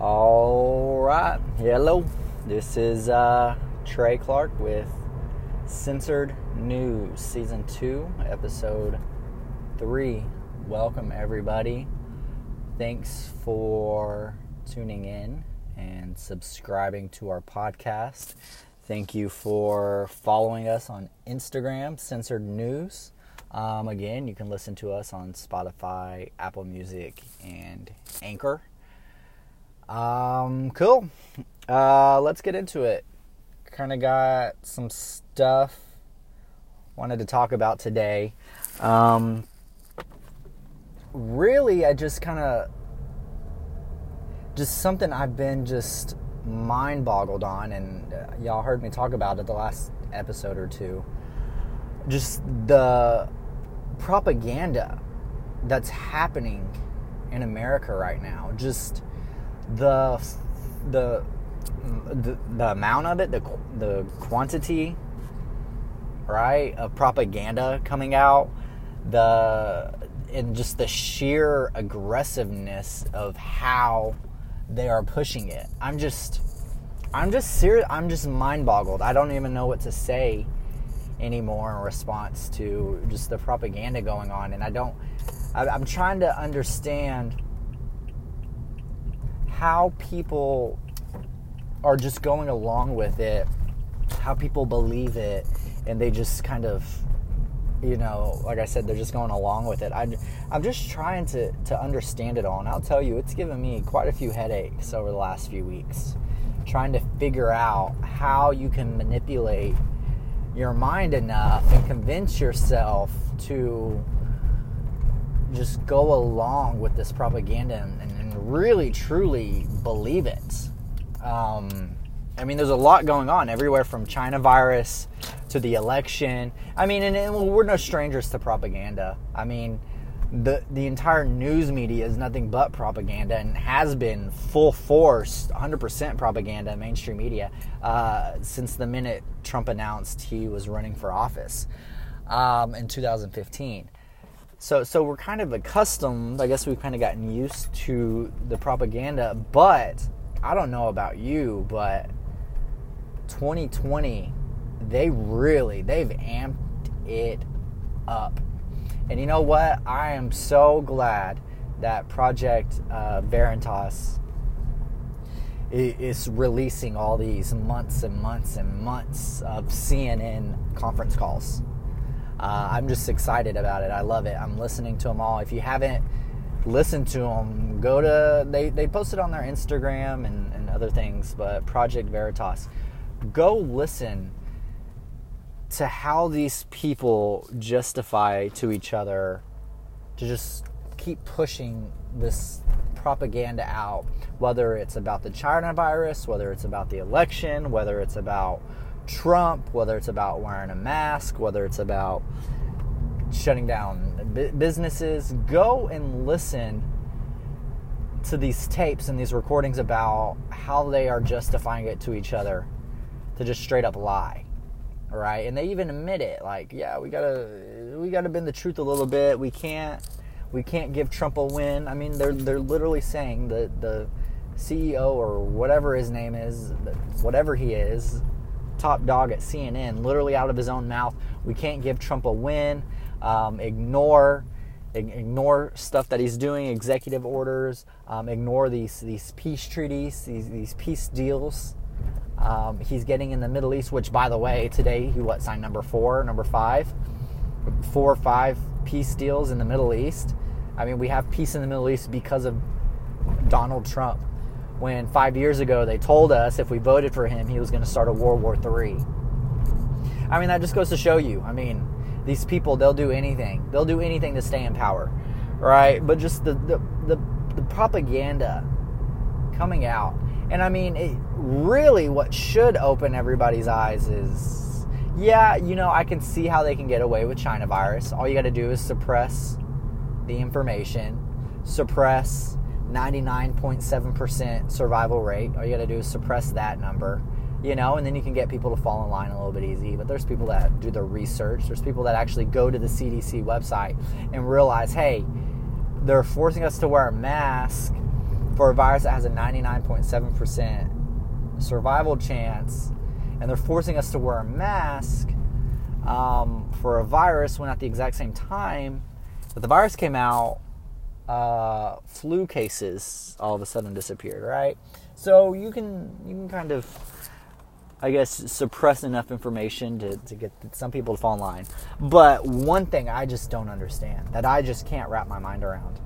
All right. Hello. This is uh, Trey Clark with Censored News, Season 2, Episode 3. Welcome, everybody. Thanks for tuning in and subscribing to our podcast. Thank you for following us on Instagram, Censored News. Um, again, you can listen to us on Spotify, Apple Music, and Anchor. Um, cool. Uh, let's get into it. Kind of got some stuff wanted to talk about today. Um, really, I just kind of just something I've been just mind boggled on, and uh, y'all heard me talk about it the last episode or two. Just the propaganda that's happening in America right now. Just the the the, amount of it, the the quantity, right, of propaganda coming out, the and just the sheer aggressiveness of how they are pushing it. I'm just I'm just serious I'm just mind boggled. I don't even know what to say anymore in response to just the propaganda going on and I don't I, I'm trying to understand how people are just going along with it, how people believe it, and they just kind of, you know, like I said, they're just going along with it. I, I'm just trying to, to understand it all, and I'll tell you, it's given me quite a few headaches over the last few weeks, trying to figure out how you can manipulate your mind enough and convince yourself to just go along with this propaganda and, really truly believe it. Um, I mean, there's a lot going on everywhere from China virus to the election. I mean, and, and we're no strangers to propaganda. I mean, the the entire news media is nothing but propaganda and has been full force, 100% propaganda, mainstream media, uh, since the minute Trump announced he was running for office um, in 2015. So, so we're kind of accustomed. I guess we've kind of gotten used to the propaganda. But I don't know about you, but 2020, they really they've amped it up. And you know what? I am so glad that Project uh, Veritas is releasing all these months and months and months of CNN conference calls. Uh, I'm just excited about it. I love it. I'm listening to them all. If you haven't listened to them, go to they they posted on their Instagram and, and other things, but Project Veritas, go listen to how these people justify to each other to just keep pushing this propaganda out, whether it's about the China virus, whether it's about the election, whether it's about Trump, whether it's about wearing a mask, whether it's about shutting down businesses. Go and listen to these tapes and these recordings about how they are justifying it to each other to just straight up lie right? And they even admit it, like, yeah, we gotta we gotta bend the truth a little bit. We can't we can't give Trump a win. I mean, they're they're literally saying that the CEO or whatever his name is, whatever he is, top dog at CNN, literally out of his own mouth, we can't give Trump a win. Um, ignore ignore stuff that he's doing, executive orders, um, ignore these these peace treaties, these these peace deals um, he's getting in the Middle East, which, by the way, today he what signed number four, number five, four or five peace deals in the Middle East. I mean, we have peace in the Middle East because of Donald Trump. When five years ago they told us if we voted for him, he was going to start a World War III. I mean, that just goes to show you. I mean, these people, they'll do anything. They'll do anything to stay in power, right? But just the, the, the, the propaganda coming out and I mean, it, really, what should open everybody's eyes is yeah, you know, I can see how they can get away with China virus. All you got to do is suppress the information, suppress 99.7% survival rate. All you got to do is suppress that number, you know, and then you can get people to fall in line a little bit easy. But there's people that do the research, there's people that actually go to the CDC website and realize, hey, they're forcing us to wear a mask for a virus that has a 99.7% survival chance, and they're forcing us to wear a mask um, for a virus when at the exact same time that the virus came out, uh, flu cases all of a sudden disappeared, right? So you can you can kind of I guess suppress enough information to, to get some people to fall in line. But one thing I just don't understand that I just can't wrap my mind around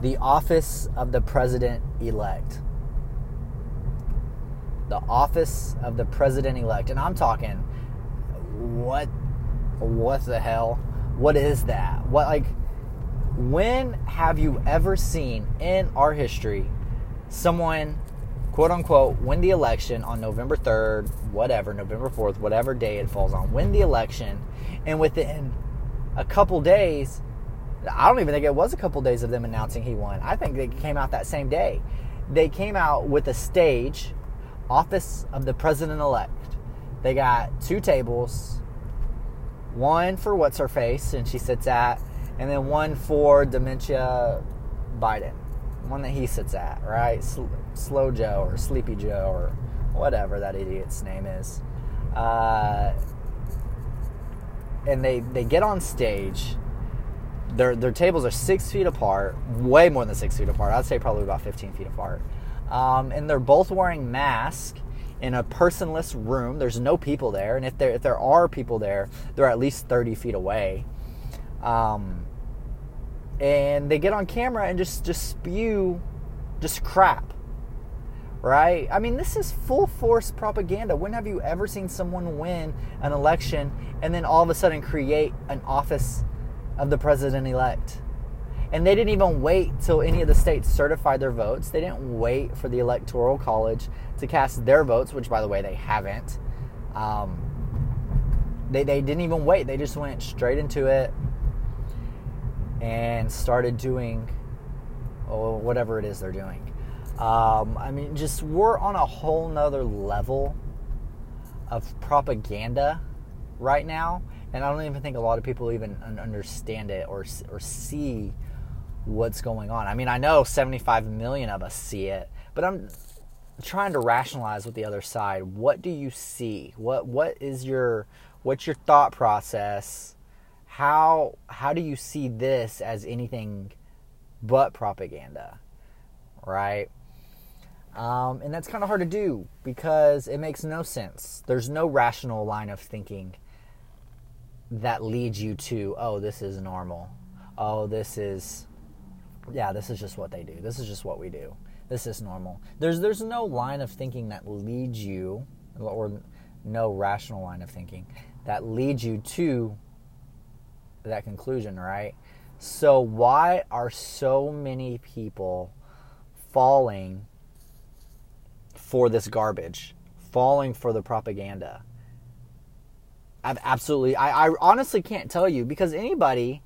the office of the president elect. The office of the president elect. And I'm talking what what the hell? What is that? What like when have you ever seen in our history someone quote unquote win the election on November 3rd, whatever, November 4th, whatever day it falls on, win the election and within a couple days I don't even think it was a couple days of them announcing he won. I think they came out that same day. They came out with a stage, office of the president elect. They got two tables, one for what's her face, and she sits at, and then one for dementia Biden, one that he sits at, right? Slow Joe or Sleepy Joe or whatever that idiot's name is. Uh, and they, they get on stage their their tables are six feet apart, way more than six feet apart. I'd say probably about 15 feet apart. Um, and they're both wearing masks in a personless room. There's no people there, and if there if there are people there, they're at least 30 feet away. Um, and they get on camera and just just spew just crap. Right? I mean, this is full force propaganda. When have you ever seen someone win an election and then all of a sudden create an office of the president elect. And they didn't even wait till any of the states certified their votes. They didn't wait for the Electoral College to cast their votes, which, by the way, they haven't. Um, they, they didn't even wait. They just went straight into it and started doing oh, whatever it is they're doing. Um, I mean, just we're on a whole nother level of propaganda right now and I don't even think a lot of people even understand it or or see what's going on. I mean, I know 75 million of us see it, but I'm trying to rationalize with the other side. What do you see? What what is your what's your thought process? How how do you see this as anything but propaganda? Right? Um, and that's kind of hard to do because it makes no sense. There's no rational line of thinking that leads you to, oh, this is normal. Oh, this is, yeah, this is just what they do. This is just what we do. This is normal. There's there's no line of thinking that leads you, or no rational line of thinking that leads you to that conclusion, right? So why are so many people falling for this garbage, falling for the propaganda? I've absolutely, I, I honestly can't tell you because anybody,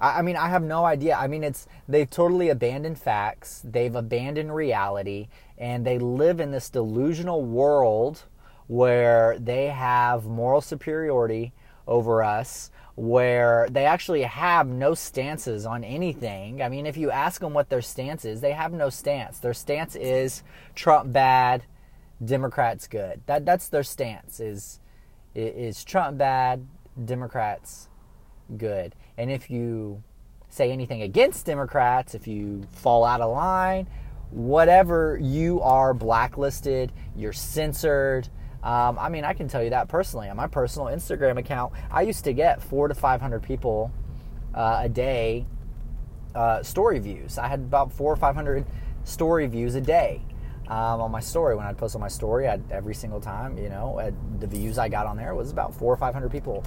I, I mean, I have no idea. I mean, it's, they've totally abandoned facts, they've abandoned reality, and they live in this delusional world where they have moral superiority over us, where they actually have no stances on anything. I mean, if you ask them what their stance is, they have no stance. Their stance is Trump bad, Democrats good. That that's their stance is is Trump bad, Democrats good. And if you say anything against Democrats, if you fall out of line, whatever, you are blacklisted, you're censored. Um, I mean, I can tell you that personally. On my personal Instagram account, I used to get four to 500 people uh, a day uh, story views. I had about four or 500 story views a day um, on my story. When I'd post on my story, I'd, every single time, you know, the views I got on there was about four or five hundred people.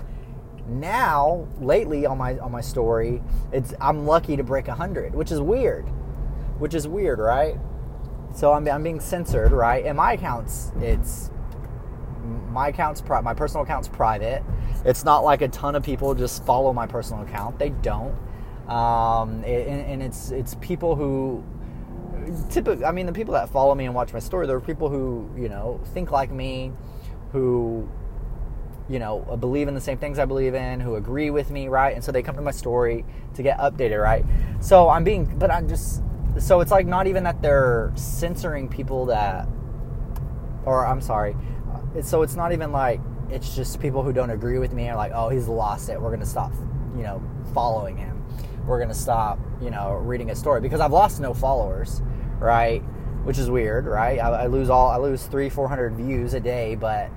Now, lately on my on my story, it's I'm lucky to break hundred, which is weird, which is weird, right? So I'm, I'm being censored, right? And my accounts, it's my account's pri- my personal account's private. It's not like a ton of people just follow my personal account. They don't. Um, and, and it's it's people who typically, I mean, the people that follow me and watch my story, there are people who, you know, think like me, who, you know, believe in the same things I believe in, who agree with me, right? And so they come to my story to get updated, right? So I'm being, but I'm just, so it's like not even that they're censoring people that, or I'm sorry, it's, so it's not even like it's just people who don't agree with me are like, oh, he's lost it. We're gonna stop, you know, following him. We're gonna stop, you know, reading his story because I've lost no followers, right? Which is weird, right? I, I lose all, I lose three, four hundred views a day, but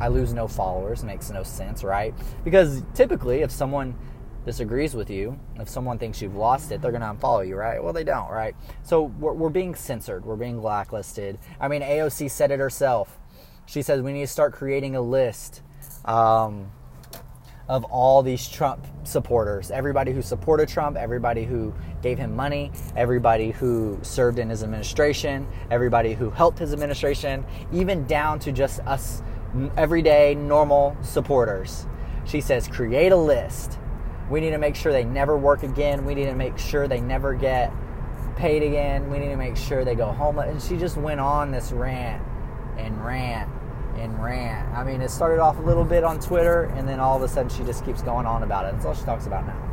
I lose no followers. Makes no sense, right? Because typically, if someone disagrees with you, if someone thinks you've lost it, they're going to unfollow you, right? Well, they don't, right? So we're, we're being censored, we're being blacklisted. I mean, AOC said it herself. She says we need to start creating a list um, of all these Trump supporters. Everybody who supported Trump, everybody who gave him money, everybody who served in his administration, everybody who helped his administration, even down to just us everyday, normal supporters. She says create a list we need to make sure they never work again. We need to make sure they never get paid again. We need to make sure they go home. And she just went on this rant and rant and rant. I mean, it started off a little bit on Twitter, and then all of a sudden she just keeps going on about it. That's all she talks about now.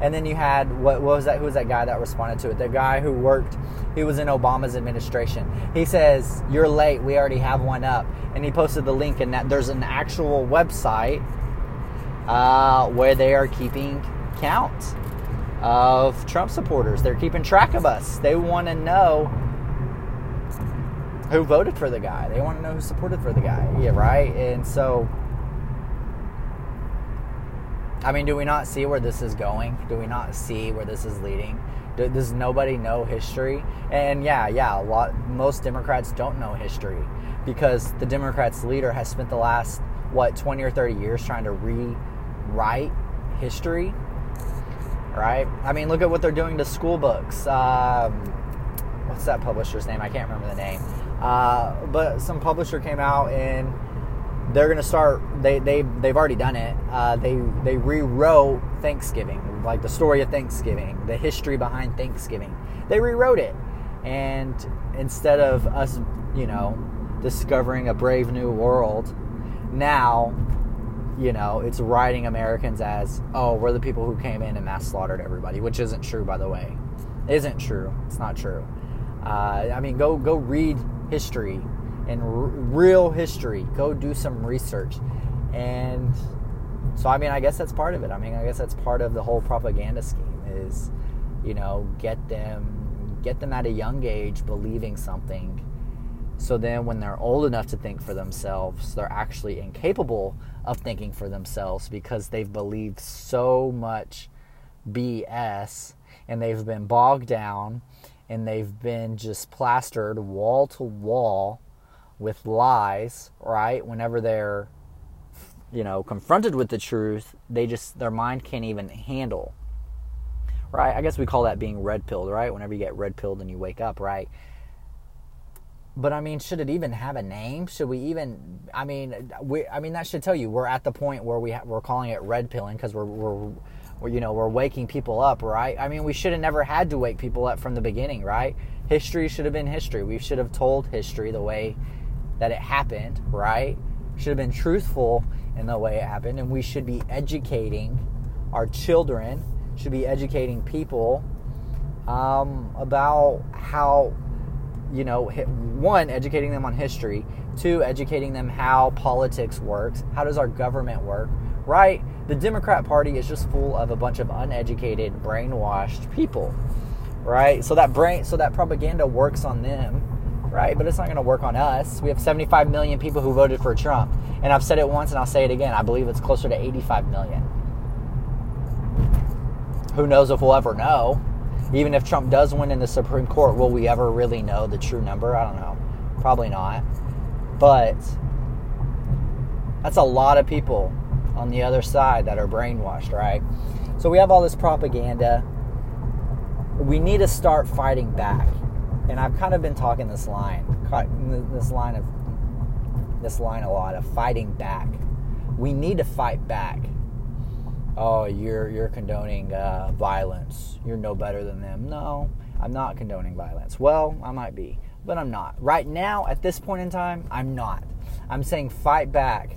And then you had what, what was that? Who was that guy that responded to it? The guy who worked, he was in Obama's administration. He says, "You're late. We already have one up." And he posted the link, and that there's an actual website uh, where they are keeping count of Trump supporters. They're keeping track of us. They want to know who voted for the guy. They want to know who supported for the guy. Yeah, right? And so, I mean, do we not see where this is going? Do we not see where this is leading? Does nobody know history? And yeah, yeah, a lot. Most Democrats don't know history because the Democrats' leader has spent the last what 20 or 30 years trying to rewrite history, right? I mean, look at what they're doing to school books. Um, what's that publisher's name? I can't remember the name. Uh, but some publisher came out and they're going to start. They they they've already done it. Uh, they they rewrote Thanksgiving, like the story of Thanksgiving, the history behind Thanksgiving. They rewrote it, and instead of us, you know, discovering a brave new world, now you know, it's writing Americans as, oh, we're the people who came in and mass slaughtered everybody, which isn't true, by the way. Isn't true. It's not true. Uh, I mean, go go read history and r- real history. Go do some research, and so I mean, I guess that's part of it. I mean, I guess that's part of the whole propaganda scheme is, you know, get them get them at a young age believing something so then, when they're old enough to think for themselves, they're actually incapable of thinking for themselves because they've believed so much BS and they've been bogged down and they've been just plastered wall to wall with lies, right? Whenever they're, you know, confronted with the truth, they just, their mind can't even handle, right? I guess we call that being red pilled, right? Whenever you get red pilled and you wake up, right? but I mean, should it even have a name? Should we even? I mean, we. I mean, that should tell you we're at the point where we ha- we're calling it red pilling because we're, we're we're you know we're waking people up, right? I mean, we should have never had to wake people up from the beginning, right? History should have been history. We should have told history the way that it happened, right? Should have been truthful in the way it happened, and we should be educating our children. Should be educating people um, about how you know, one, educating them on history, two, educating them how politics works, how does our government work, right? The Democrat Party is just full of a bunch of uneducated, brainwashed people, right? So that brain, so that propaganda works on them, right? But it's not going to work on us. We have 75 million people who voted for Trump, and I've said it once and I'll say it again. I believe it's closer to 85 million. Who knows if we'll ever know? even if Trump does win in the Supreme Court, will we ever really know the true number? I don't know. Probably not. But that's a lot of people on the other side that are brainwashed, right? So we have all this propaganda. We need to start fighting back. And I've kind of been talking this line, this line of this line a lot of fighting back. We need to fight back oh, you're you're condoning uh, violence. You're no better than them. No, I'm not condoning violence. Well, I might be, but I'm not. Right now, at this point in time, I'm not. I'm saying fight back,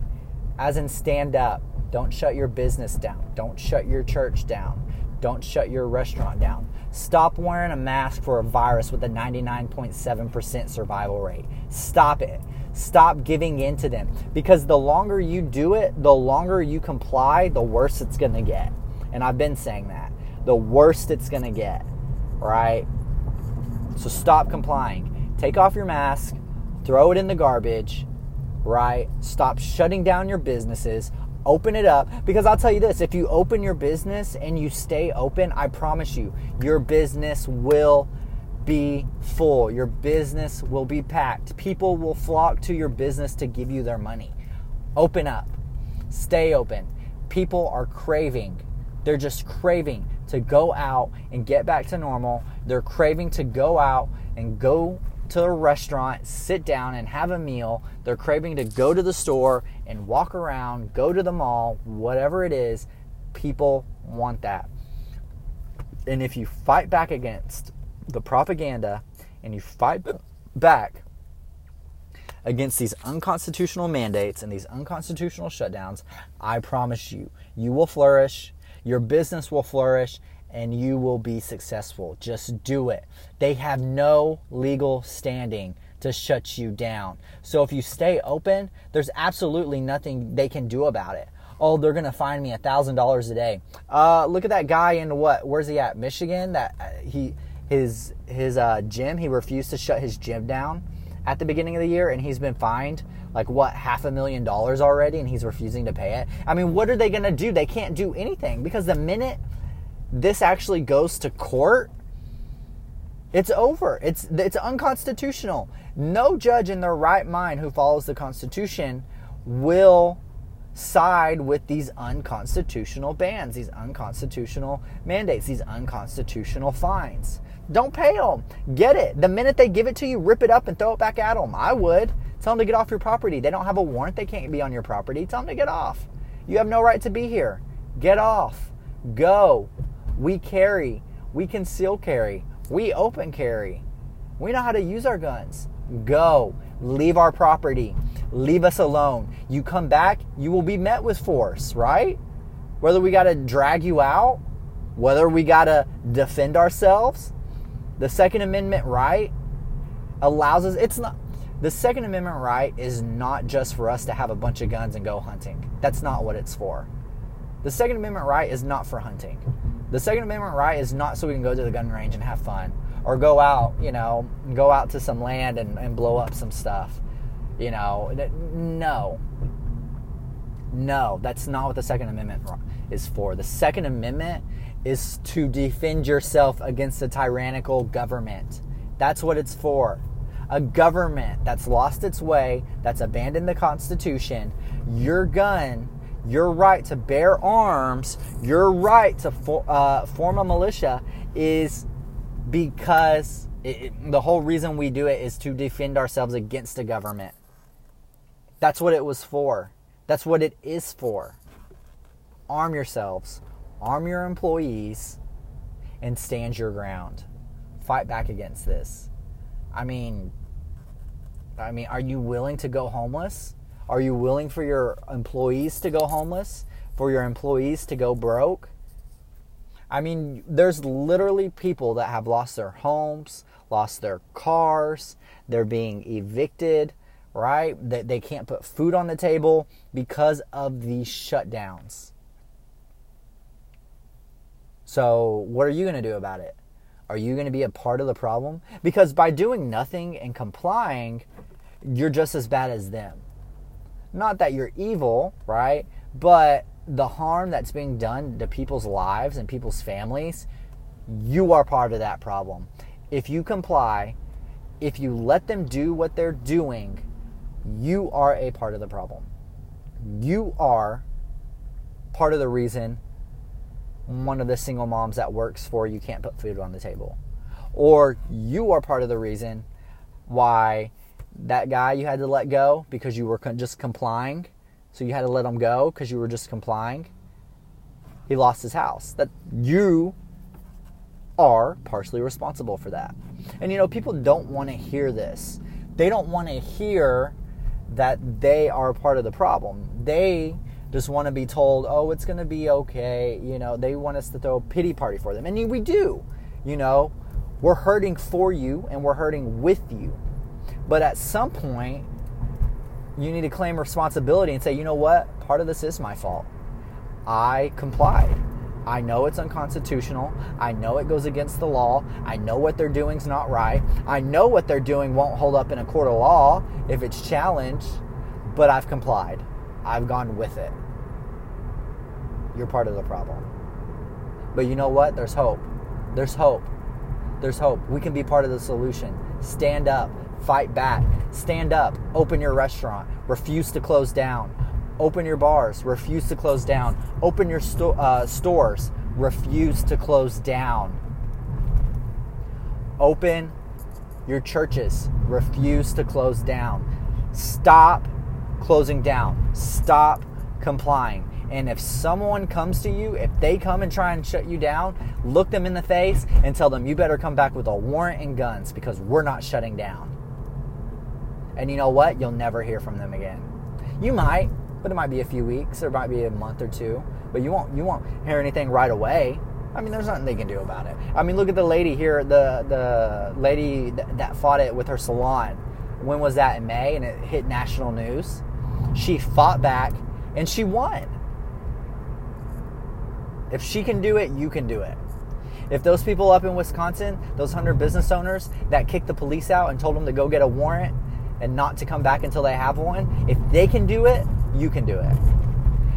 as in stand up. Don't shut your business down. Don't shut your church down. Don't shut your restaurant down. Stop wearing a mask for a virus with a 99.7% survival rate. Stop it. Stop giving in to them because the longer you do it, the longer you comply, the worse it's going to get. And I've been saying that. The worst it's going to get, right? So stop complying. Take off your mask, throw it in the garbage, right? Stop shutting down your businesses. Open it up because I'll tell you this if you open your business and you stay open, I promise you, your business will be full. Your business will be packed. People will flock to your business to give you their money. Open up, stay open. People are craving, they're just craving to go out and get back to normal. They're craving to go out and go to a restaurant, sit down and have a meal. They're craving to go to the store and walk around, go to the mall, whatever it is. People want that. And if you fight back against the propaganda and you fight back against these unconstitutional mandates and these unconstitutional shutdowns, I promise you, you will flourish, your business will flourish, and you will be successful. Just do it. They have no legal standing to shut you down. So if you stay open, there's absolutely nothing they can do about it. Oh, they're gonna find me a thousand dollars a day. Uh, look at that guy in what? Where's he at? Michigan. That uh, he his his uh, gym. He refused to shut his gym down at the beginning of the year, and he's been fined like what half a million dollars already, and he's refusing to pay it. I mean, what are they gonna do? They can't do anything because the minute this actually goes to court, it's over. It's it's unconstitutional. No judge in their right mind who follows the Constitution will side with these unconstitutional bans, these unconstitutional mandates, these unconstitutional fines. Don't pay them. Get it. The minute they give it to you, rip it up and throw it back at them. I would. Tell them to get off your property. They don't have a warrant. They can't be on your property. Tell them to get off. You have no right to be here. Get off. Go. We carry. We conceal carry. We open carry. We know how to use our guns. Go. Leave our property. Leave us alone. You come back, you will be met with force, right? Whether we got to drag you out, whether we got to defend ourselves, the Second Amendment right allows us, it's not, the Second Amendment right is not just for us to have a bunch of guns and go hunting. That's not what it's for. The Second Amendment right is not for hunting. The Second Amendment right is not so we can go to the gun range and have fun or go out, you know, go out to some land and, and blow up some stuff. You know, no. No, that's not what the Second Amendment is for. The Second Amendment is to defend yourself against a tyrannical government. That's what it's for. A government that's lost its way, that's abandoned the Constitution, your gun, your right to bear arms, your right to for, uh, form a militia is because it, it, the whole reason we do it is to defend ourselves against a government. That's what it was for. That's what it is for. Arm yourselves arm your employees, and stand your ground. Fight back against this. I mean, I mean, are you willing to go homeless? Are you willing for your employees to go homeless? For your employees to go broke? I mean, there's literally people that have lost their homes, lost their cars, they're being evicted, right? That they can't put food on the table because of these shutdowns. So, what are you going to do about it? Are you going to be a part of the problem? Because by doing nothing and complying, you're just as bad as them. Not that you're evil, right? But the harm that's being done to people's lives and people's families, you are part of that problem. If you comply, if you let them do what they're doing, you are a part of the problem. You are part of the reason one of the single moms that works for you can't put food on the table. Or you are part of the reason why that guy you had to let go because you were just complying. So you had to let him go because you were just complying. He lost his house. That you are partially responsible for that. And you know, people don't want to hear this. They don't want to hear that they are part of the problem. They just want to be told, oh, it's going to be okay. You know, they want us to throw a pity party for them. And we do. You know, we're hurting for you and we're hurting with you. But at some point, you need to claim responsibility and say, you know what? Part of this is my fault. I complied. I know it's unconstitutional. I know it goes against the law. I know what they're doing is not right. I know what they're doing won't hold up in a court of law if it's challenged, but I've complied. I've gone with it. You're part of the problem. But you know what? There's hope. There's hope. There's hope. We can be part of the solution. Stand up, fight back. Stand up, open your restaurant, refuse to close down. Open your bars, refuse to close down. Open your sto- uh, stores, refuse to close down. Open your churches, refuse to close down. Stop closing down. Stop complying. And if someone comes to you, if they come and try and shut you down, look them in the face and tell them, you better come back with a warrant and guns because we're not shutting down. And you know what? You'll never hear from them again. You might, but it might be a few weeks or it might be a month or two. But you won't you won't hear anything right away. I mean, there's nothing they can do about it. I mean, look at the lady here, the the lady that fought it with her salon. When was that in May? And it hit national news. She fought back and she won. If she can do it, you can do it. If those people up in Wisconsin, those 100 business owners that kicked the police out and told them to go get a warrant and not to come back until they have one, if they can do it, you can do it.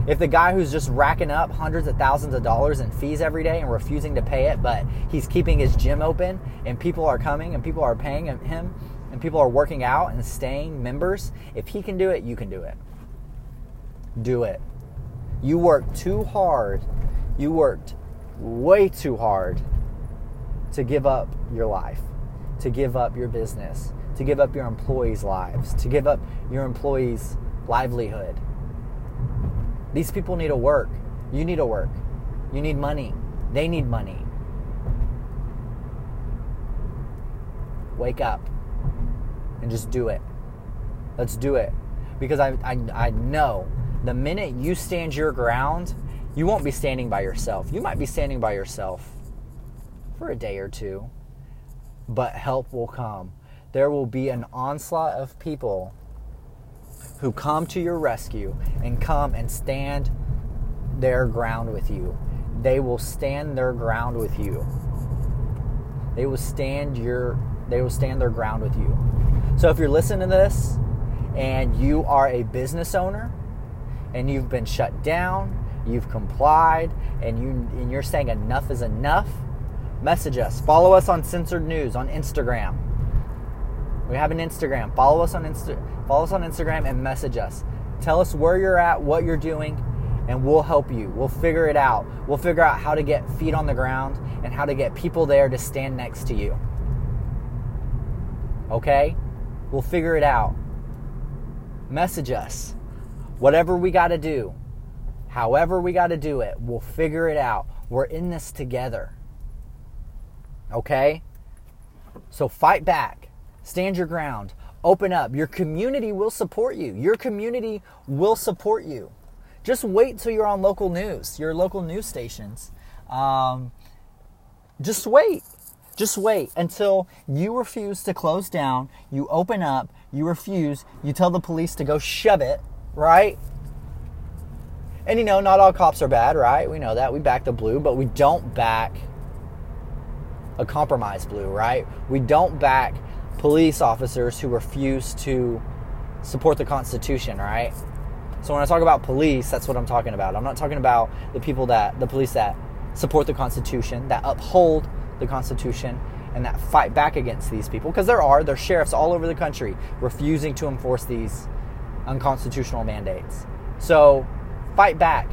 If the guy who's just racking up hundreds of thousands of dollars in fees every day and refusing to pay it, but he's keeping his gym open and people are coming and people are paying him and people are working out and staying members, if he can do it, you can do it. Do it. You worked too hard you worked way too hard to give up your life, to give up your business, to give up your employees' lives, to give up your employees' livelihood. These people need to work. You need to work. You need money. They need money. Wake up and just do it. Let's do it. Because I, I, I know the minute you stand your ground you won't be standing by yourself. You might be standing by yourself for a day or two, but help will come. There will be an onslaught of people who come to your rescue and come and stand their ground with you. They will stand their ground with you. They will stand your they will stand their ground with you. So if you're listening to this and you are a business owner and you've been shut down you've complied, and you and you're saying enough is enough, message us. Follow us on Censored News on Instagram. We have an Instagram. Follow us on Insta- follow us on Instagram and message us. Tell us where you're at, what you're doing, and we'll help you. We'll figure it out. We'll figure out how to get feet on the ground and how to get people there to stand next to you. Okay? We'll figure it out. Message us. Whatever we got to do. However, we got to do it, we'll figure it out. We're in this together. Okay? So fight back, stand your ground, open up. Your community will support you. Your community will support you. Just wait till you're on local news, your local news stations. Um, just wait. Just wait until you refuse to close down, you open up, you refuse, you tell the police to go shove it, right? And you know, not all cops are bad, right? We know that. We back the blue, but we don't back a compromised blue, right? We don't back police officers who refuse to support the Constitution, right? So when I talk about police, that's what I'm talking about. I'm not talking about the people that, the police that support the Constitution, that uphold the Constitution, and that fight back against these people. Because there are, there's sheriffs all over the country refusing to enforce these unconstitutional mandates. So fight back.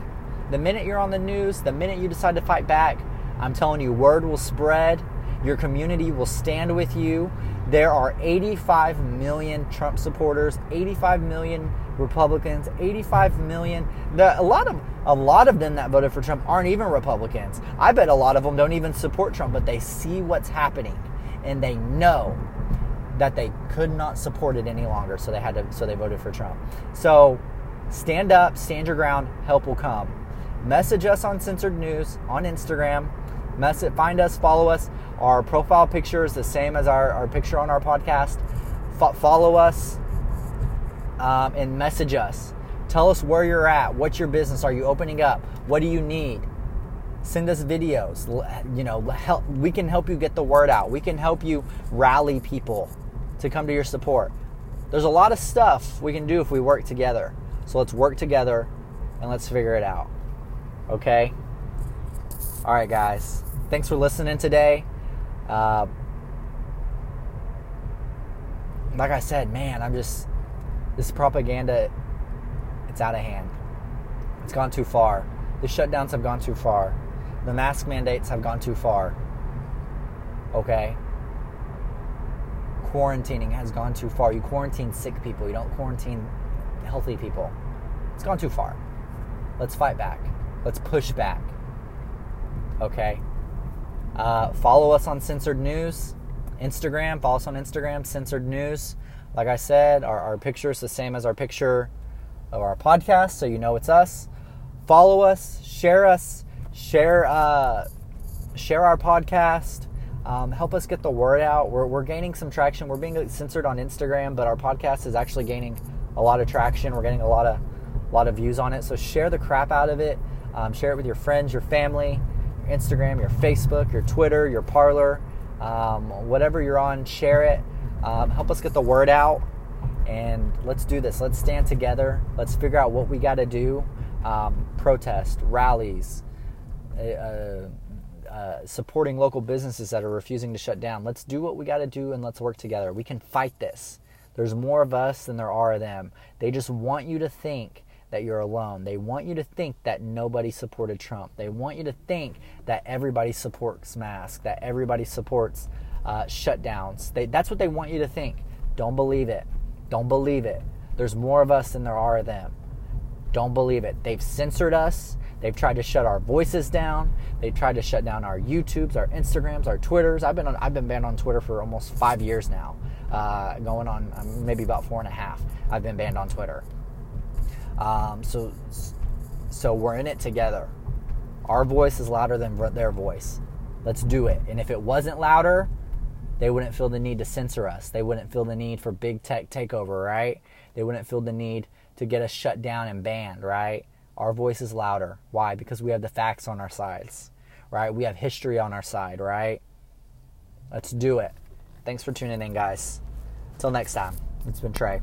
The minute you're on the news, the minute you decide to fight back, I'm telling you, word will spread. Your community will stand with you. There are 85 million Trump supporters, 85 million Republicans, 85 million. The, a lot of a lot of them that voted for Trump aren't even Republicans. I bet a lot of them don't even support Trump, but they see what's happening and they know that they could not support it any longer, so they had to so they voted for Trump. So Stand up, stand your ground, help will come. Message us on Censored News on Instagram. Message, find us, follow us. Our profile picture is the same as our, our picture on our podcast. F- follow us um, and message us. Tell us where you're at. What's your business? Are you opening up? What do you need? Send us videos. You know, help, we can help you get the word out. We can help you rally people to come to your support. There's a lot of stuff we can do if we work together. So let's work together and let's figure it out. Okay? All right, guys. Thanks for listening today. Uh, like I said, man, I'm just this propaganda. It's out of hand. It's gone too far. The shutdowns have gone too far. The mask mandates have gone too far. Okay? Quarantining has gone too far. You quarantine sick people, you don't quarantine healthy people. It's gone too far. Let's fight back. Let's push back. Okay? Uh, follow us on Censored News, Instagram. Follow us on Instagram, Censored News. Like I said, our, our picture is the same as our picture of our podcast, so you know it's us. Follow us, share us, share uh, share our podcast. Um, help us get the word out. We're, we're gaining some traction. We're being censored on Instagram, but our podcast is actually gaining a lot of traction. We're getting a lot of a lot of views on it. So share the crap out of it. Um, share it with your friends, your family, your Instagram, your Facebook, your Twitter, your Parler, um, whatever you're on. Share it. Um, help us get the word out. And let's do this. Let's stand together. Let's figure out what we got to do. Um, protest, rallies, uh, uh, uh, supporting local businesses that are refusing to shut down. Let's do what we got to do and let's work together. We can fight this. There's more of us than there are of them. They just want you to think that you're alone. They want you to think that nobody supported Trump. They want you to think that everybody supports masks, that everybody supports uh, shutdowns. They, that's what they want you to think. Don't believe it. Don't believe it. There's more of us than there are of them. Don't believe it. They've censored us. They've tried to shut our voices down. They've tried to shut down our YouTubes, our Instagrams, our Twitters. I've been on, I've been banned on Twitter for almost five years now, uh, going on um, maybe about four and a half. I've been banned on Twitter. Um, so, so we're in it together. Our voice is louder than their voice. Let's do it. And if it wasn't louder, they wouldn't feel the need to censor us. They wouldn't feel the need for big tech takeover, right? They wouldn't feel the need to get us shut down and banned, right? Our voice is louder. Why? Because we have the facts on our sides, right? We have history on our side, right? Let's do it. Thanks for tuning in, guys. Until next time, it's been Trey.